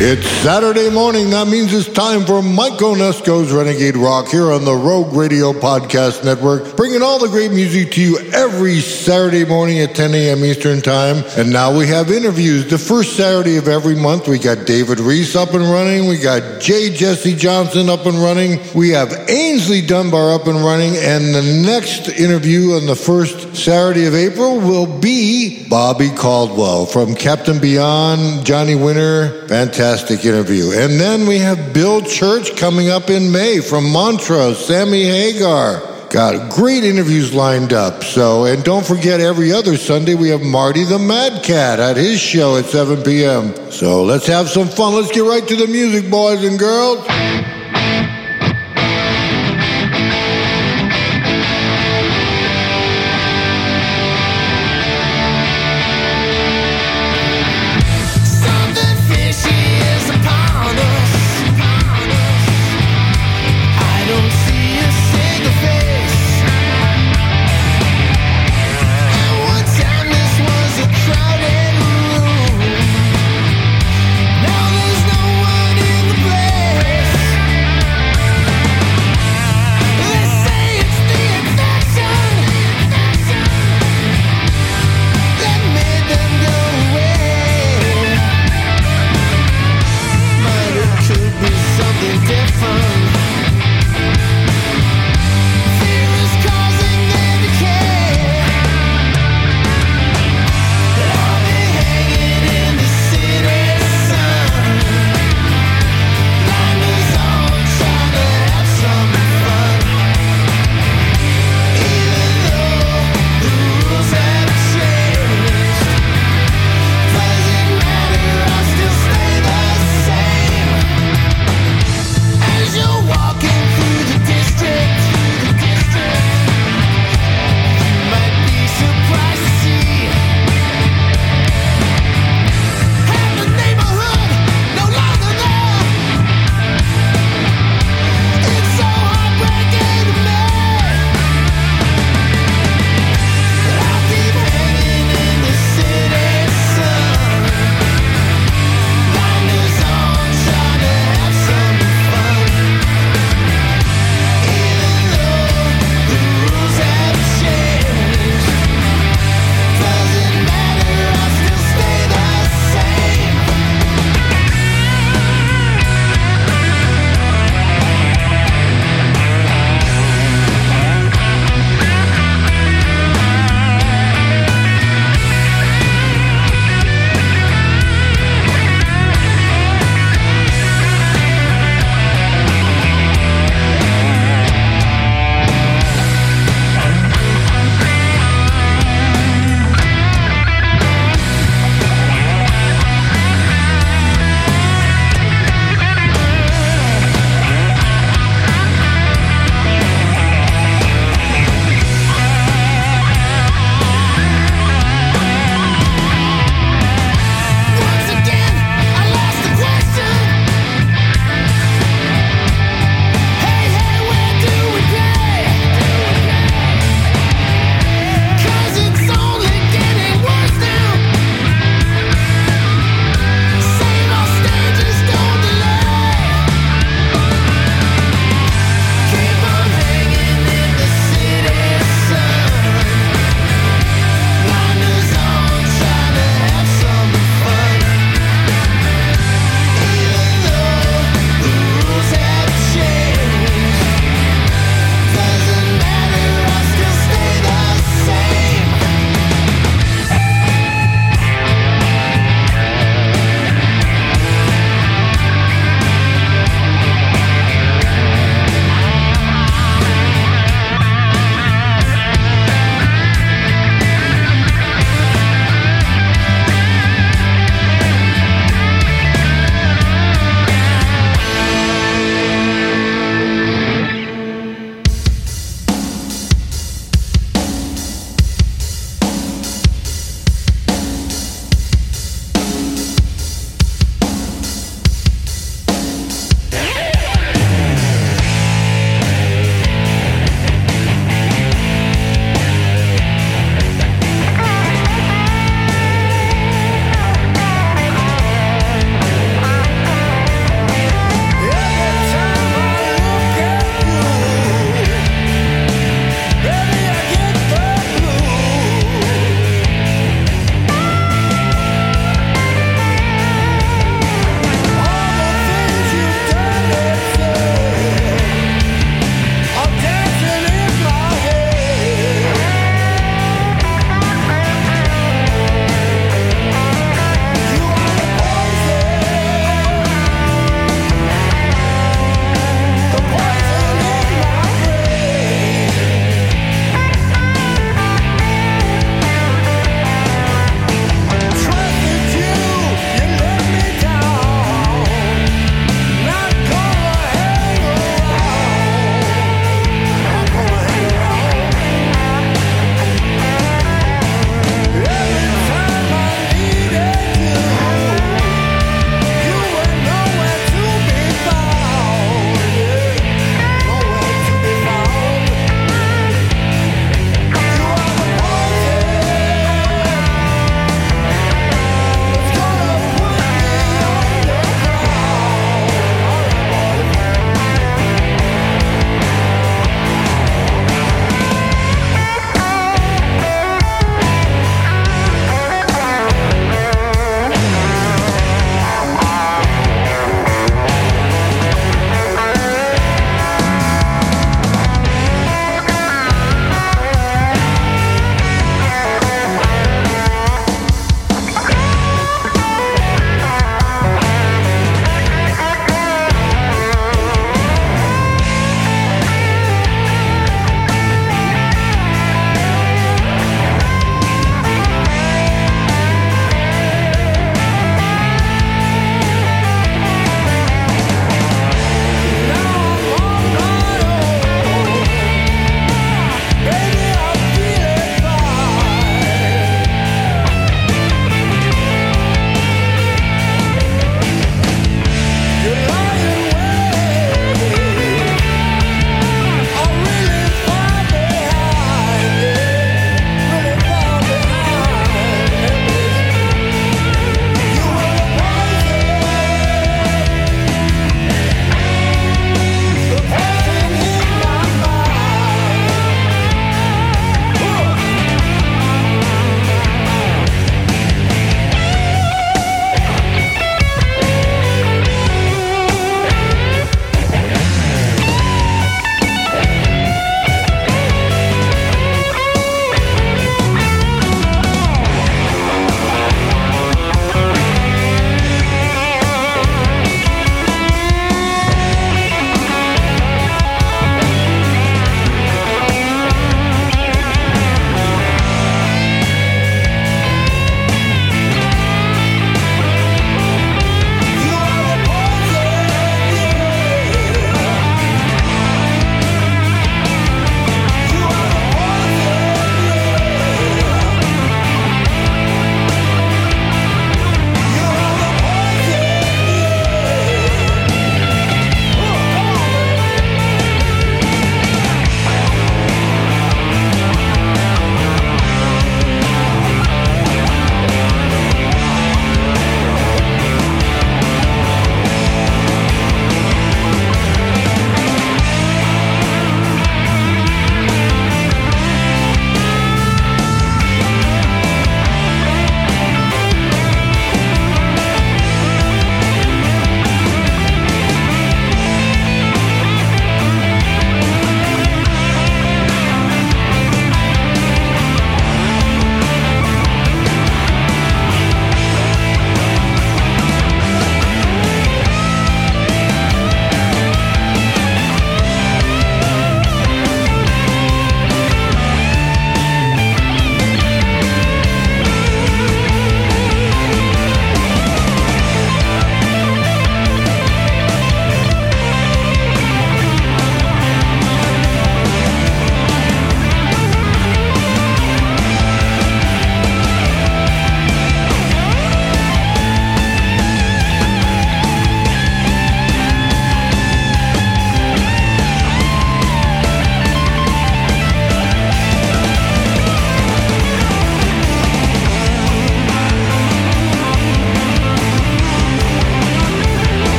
It's Saturday morning. That means it's time for Mike Onesco's Renegade Rock here on the Rogue Radio Podcast Network, bringing all the great music to you every Saturday morning at 10 a.m. Eastern Time. And now we have interviews. The first Saturday of every month, we got David Reese up and running. We got J. Jesse Johnson up and running. We have Ainsley Dunbar up and running. And the next interview on the first Saturday of April will be Bobby Caldwell from Captain Beyond, Johnny Winter. Fantastic fantastic interview. And then we have Bill Church coming up in May from Montrose, Sammy Hagar. Got great interviews lined up. So, and don't forget, every other Sunday we have Marty the Mad Cat at his show at 7 p.m. So let's have some fun. Let's get right to the music, boys and girls.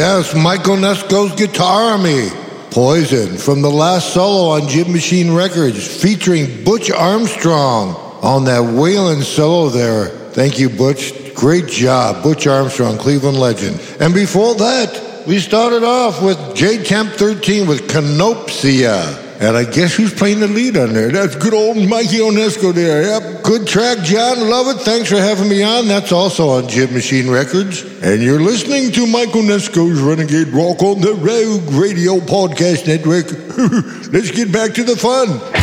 Yes, Michael Onesko's Guitar Army. Poison from the last solo on Jim Machine Records featuring Butch Armstrong on that wailing solo there. Thank you, Butch. Great job. Butch Armstrong, Cleveland legend. And before that, we started off with J Temp 13 with Canopsia. And I guess who's playing the lead on there? That's good old Mikey Onesco there. Yep. Good track, John. Love it. Thanks for having me on. That's also on Jim Machine Records. And you're listening to Mike Onesco's Renegade Rock on the Rogue Radio Podcast Network. Let's get back to the fun.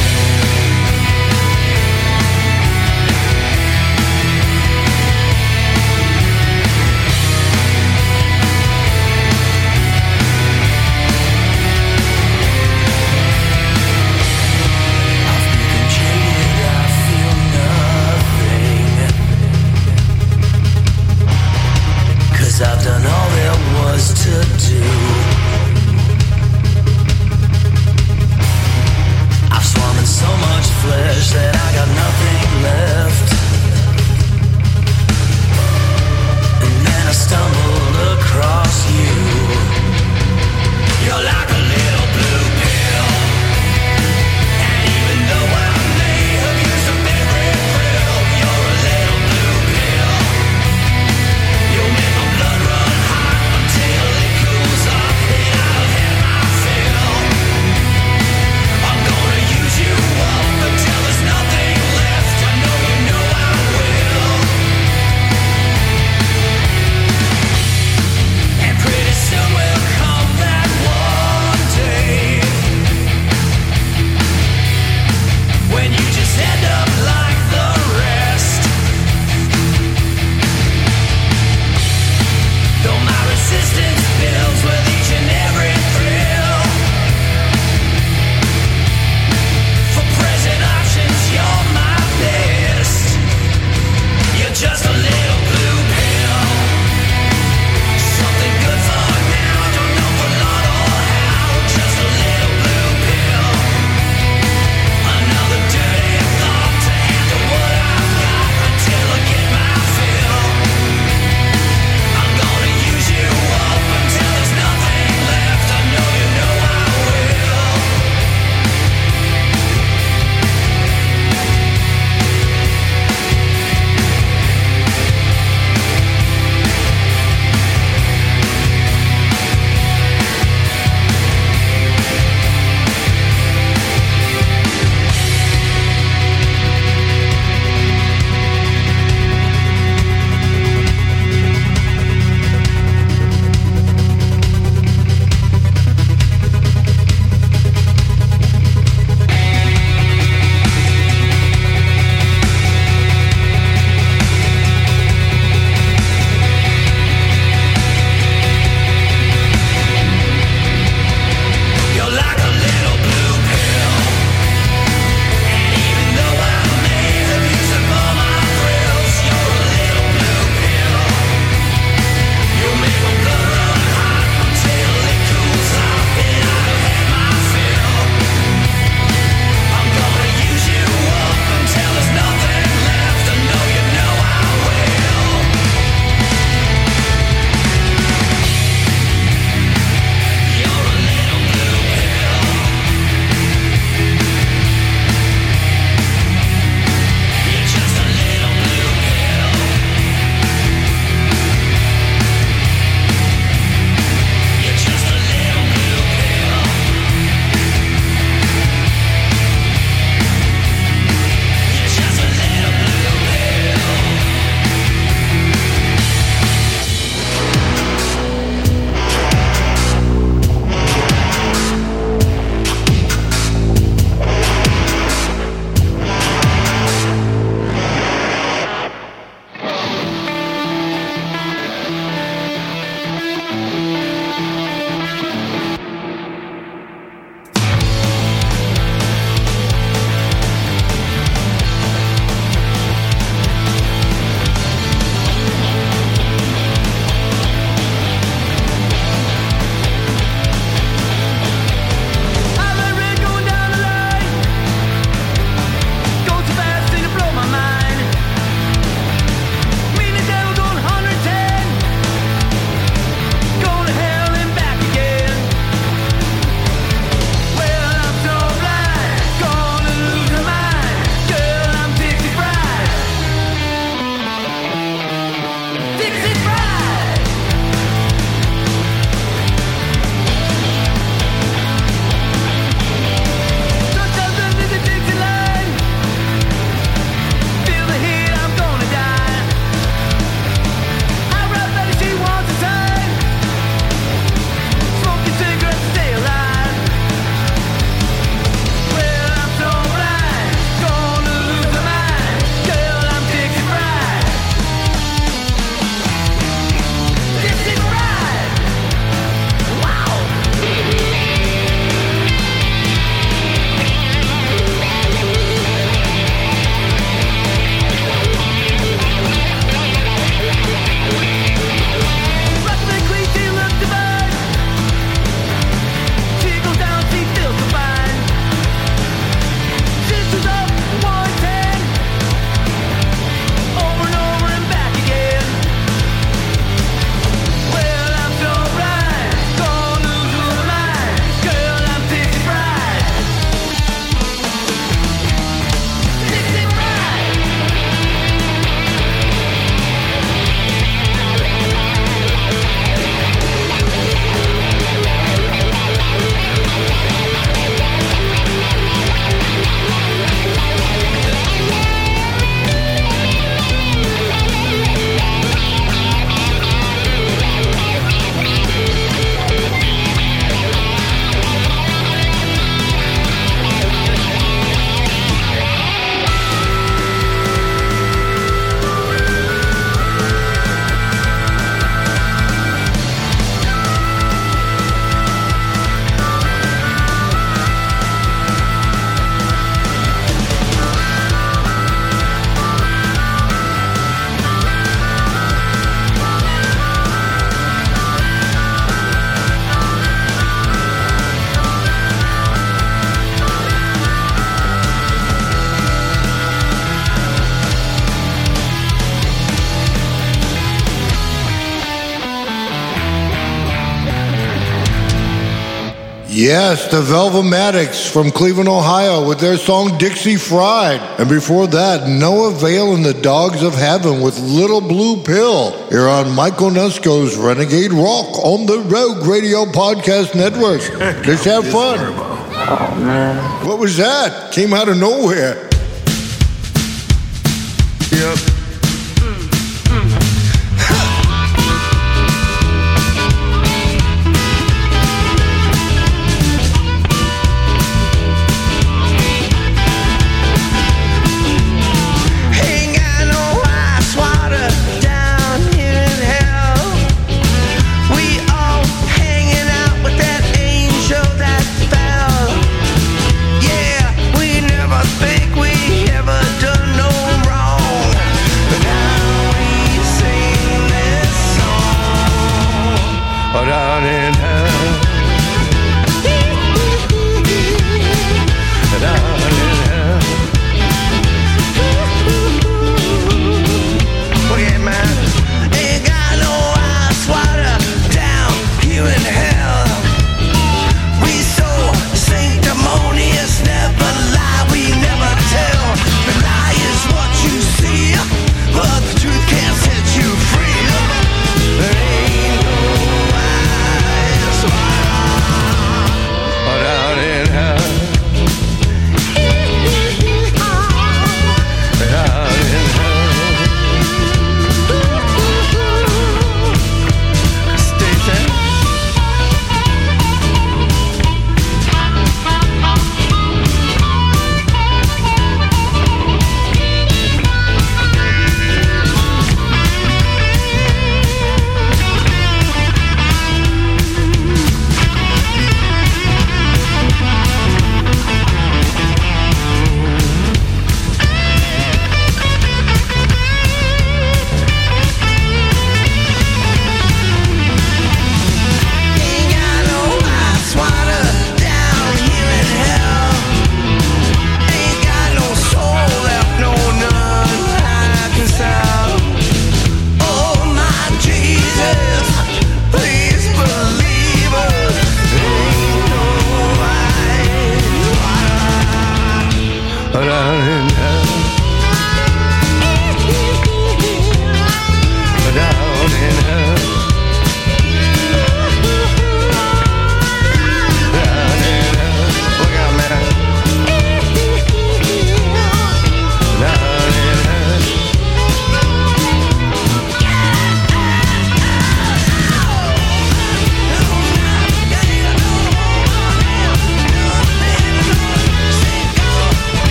Yes, the Velvomatics from Cleveland, Ohio with their song Dixie Fried. And before that, Noah Vale and the Dogs of Heaven with Little Blue Pill here on Mike Onesko's Renegade Rock on the Rogue Radio Podcast Network. Let's have fun. Oh, man. What was that? Came out of nowhere. Yep.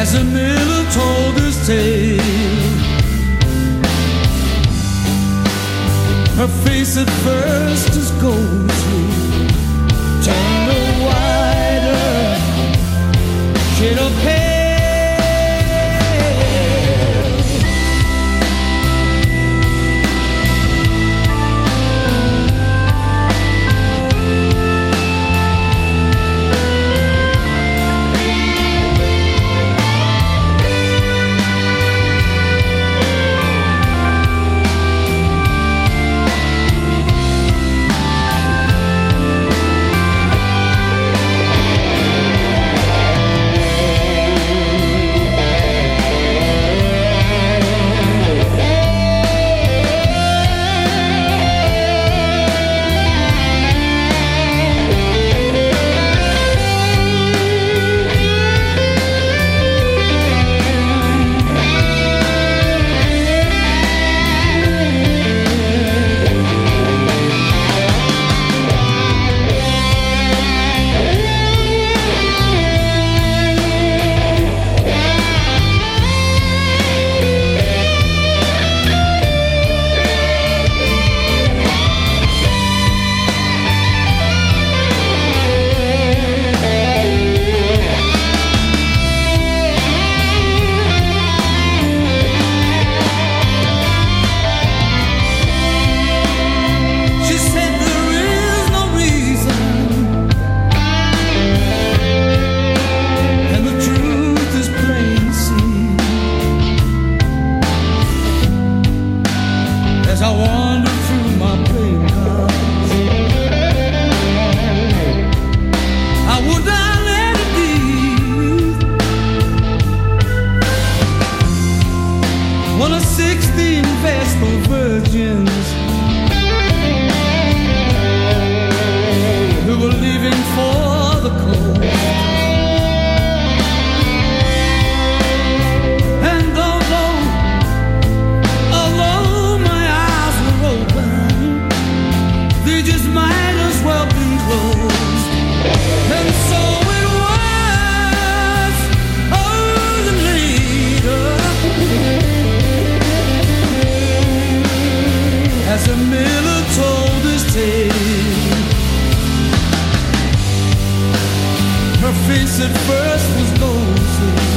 as the miller told his tale. Her face at first is gold. face at first was lonesome.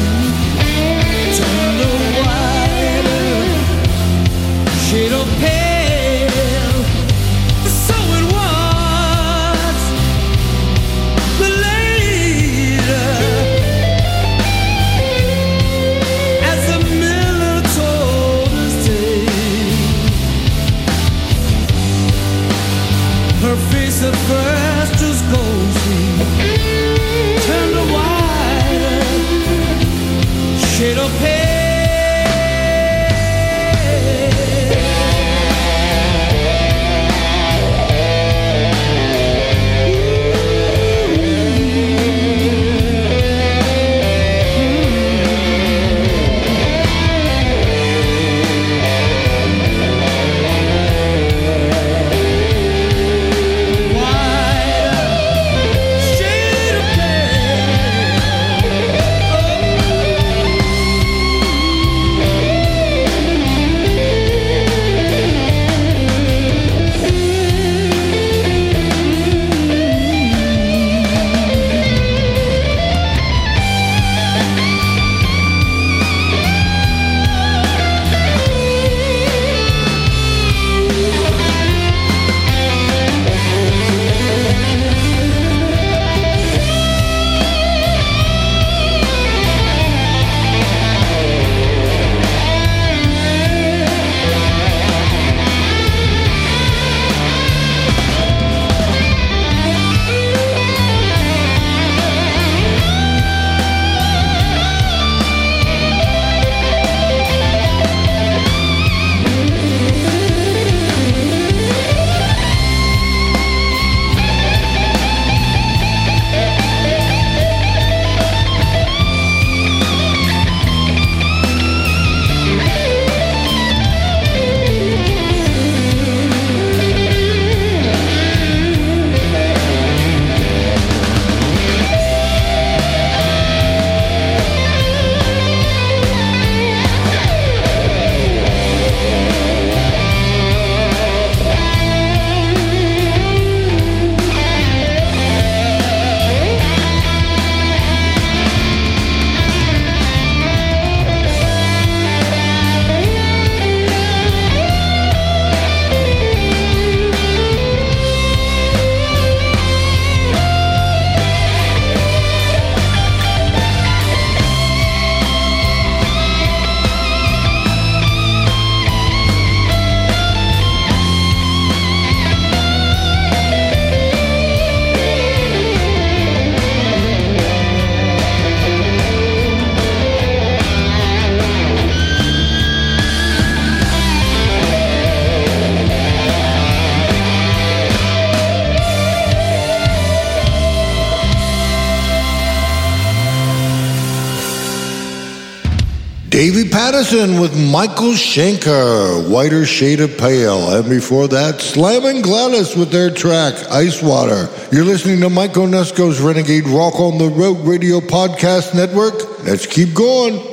With Michael Schenker, Whiter Shade of Pale. And before that, Slam and Gladys with their track, Ice Water. You're listening to Mike Onesko's Renegade Rock on the Rogue Radio Podcast Network. Let's keep going.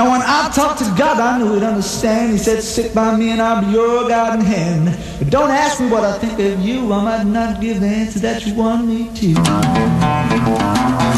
Now when I talked to God, I knew he'd understand. He said, sit by me and I'll be your guiding hand. But don't ask me what I think of you. I might not give the answer that you want me to.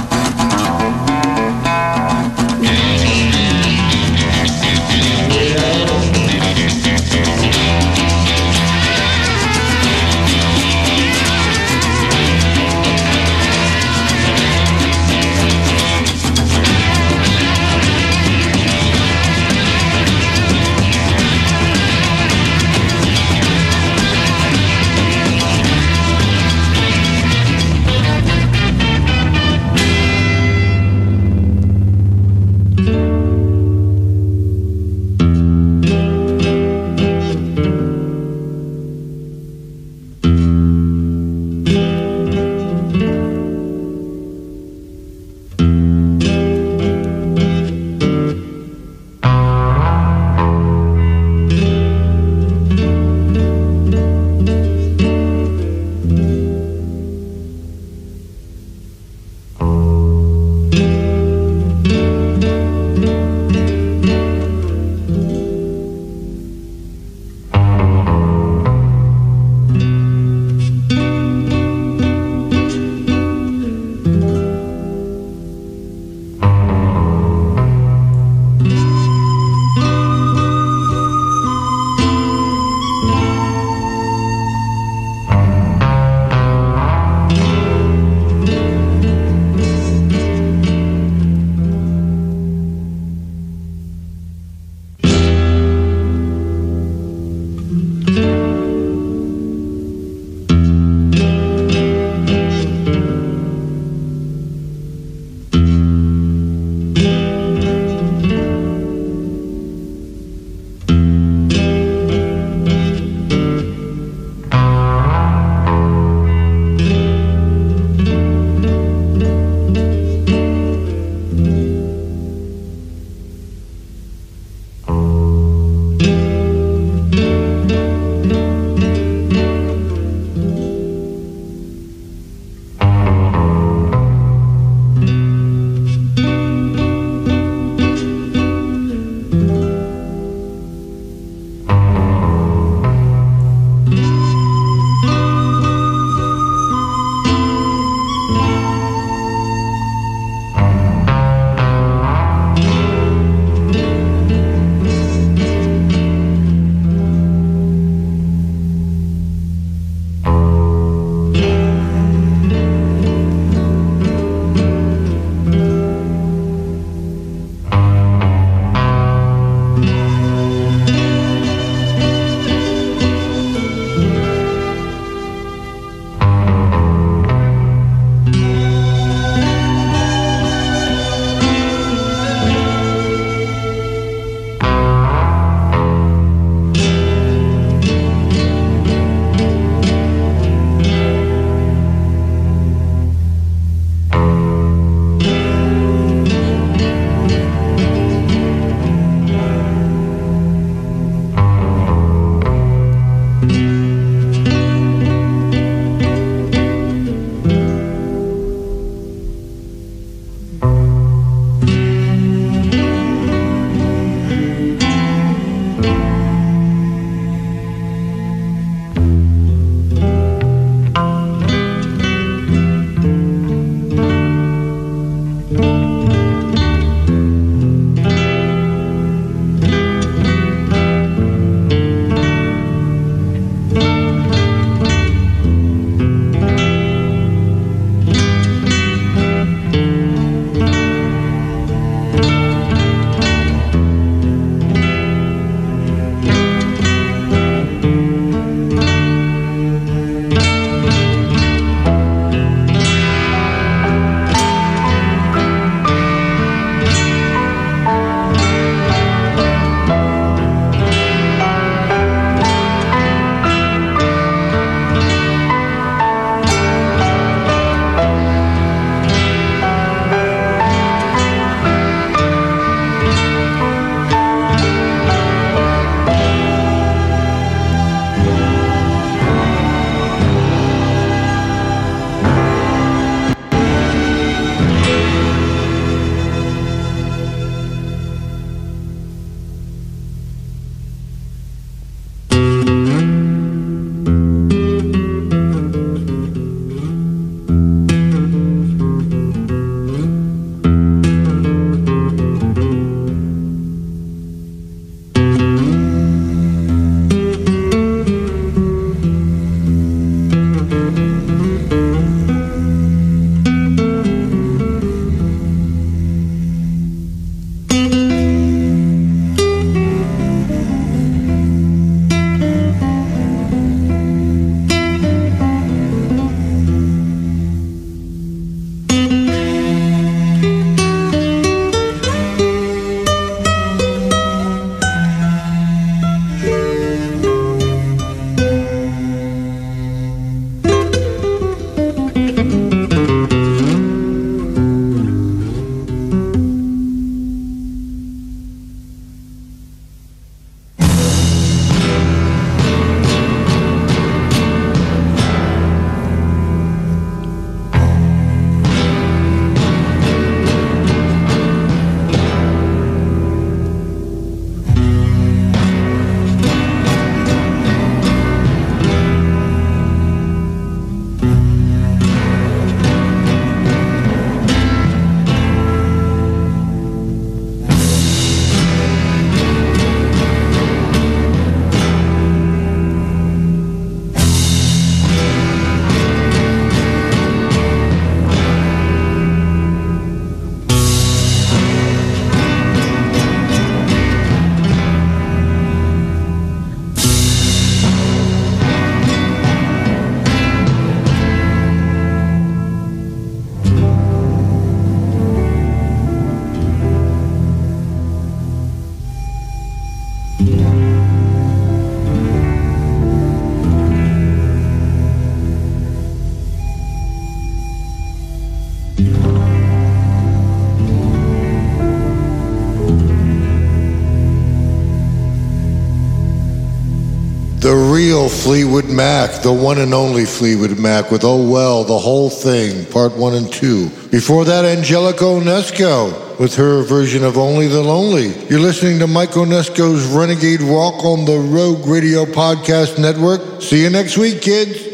Fleetwood Mac, the one and only Fleetwood Mac with Oh Well, the whole thing, part one and two. Before that, Angelica Onesko with her version of Only the Lonely. You're listening to Mike Onesko's Renegade Rock on the Rogue Radio Podcast Network. See you next week, kids.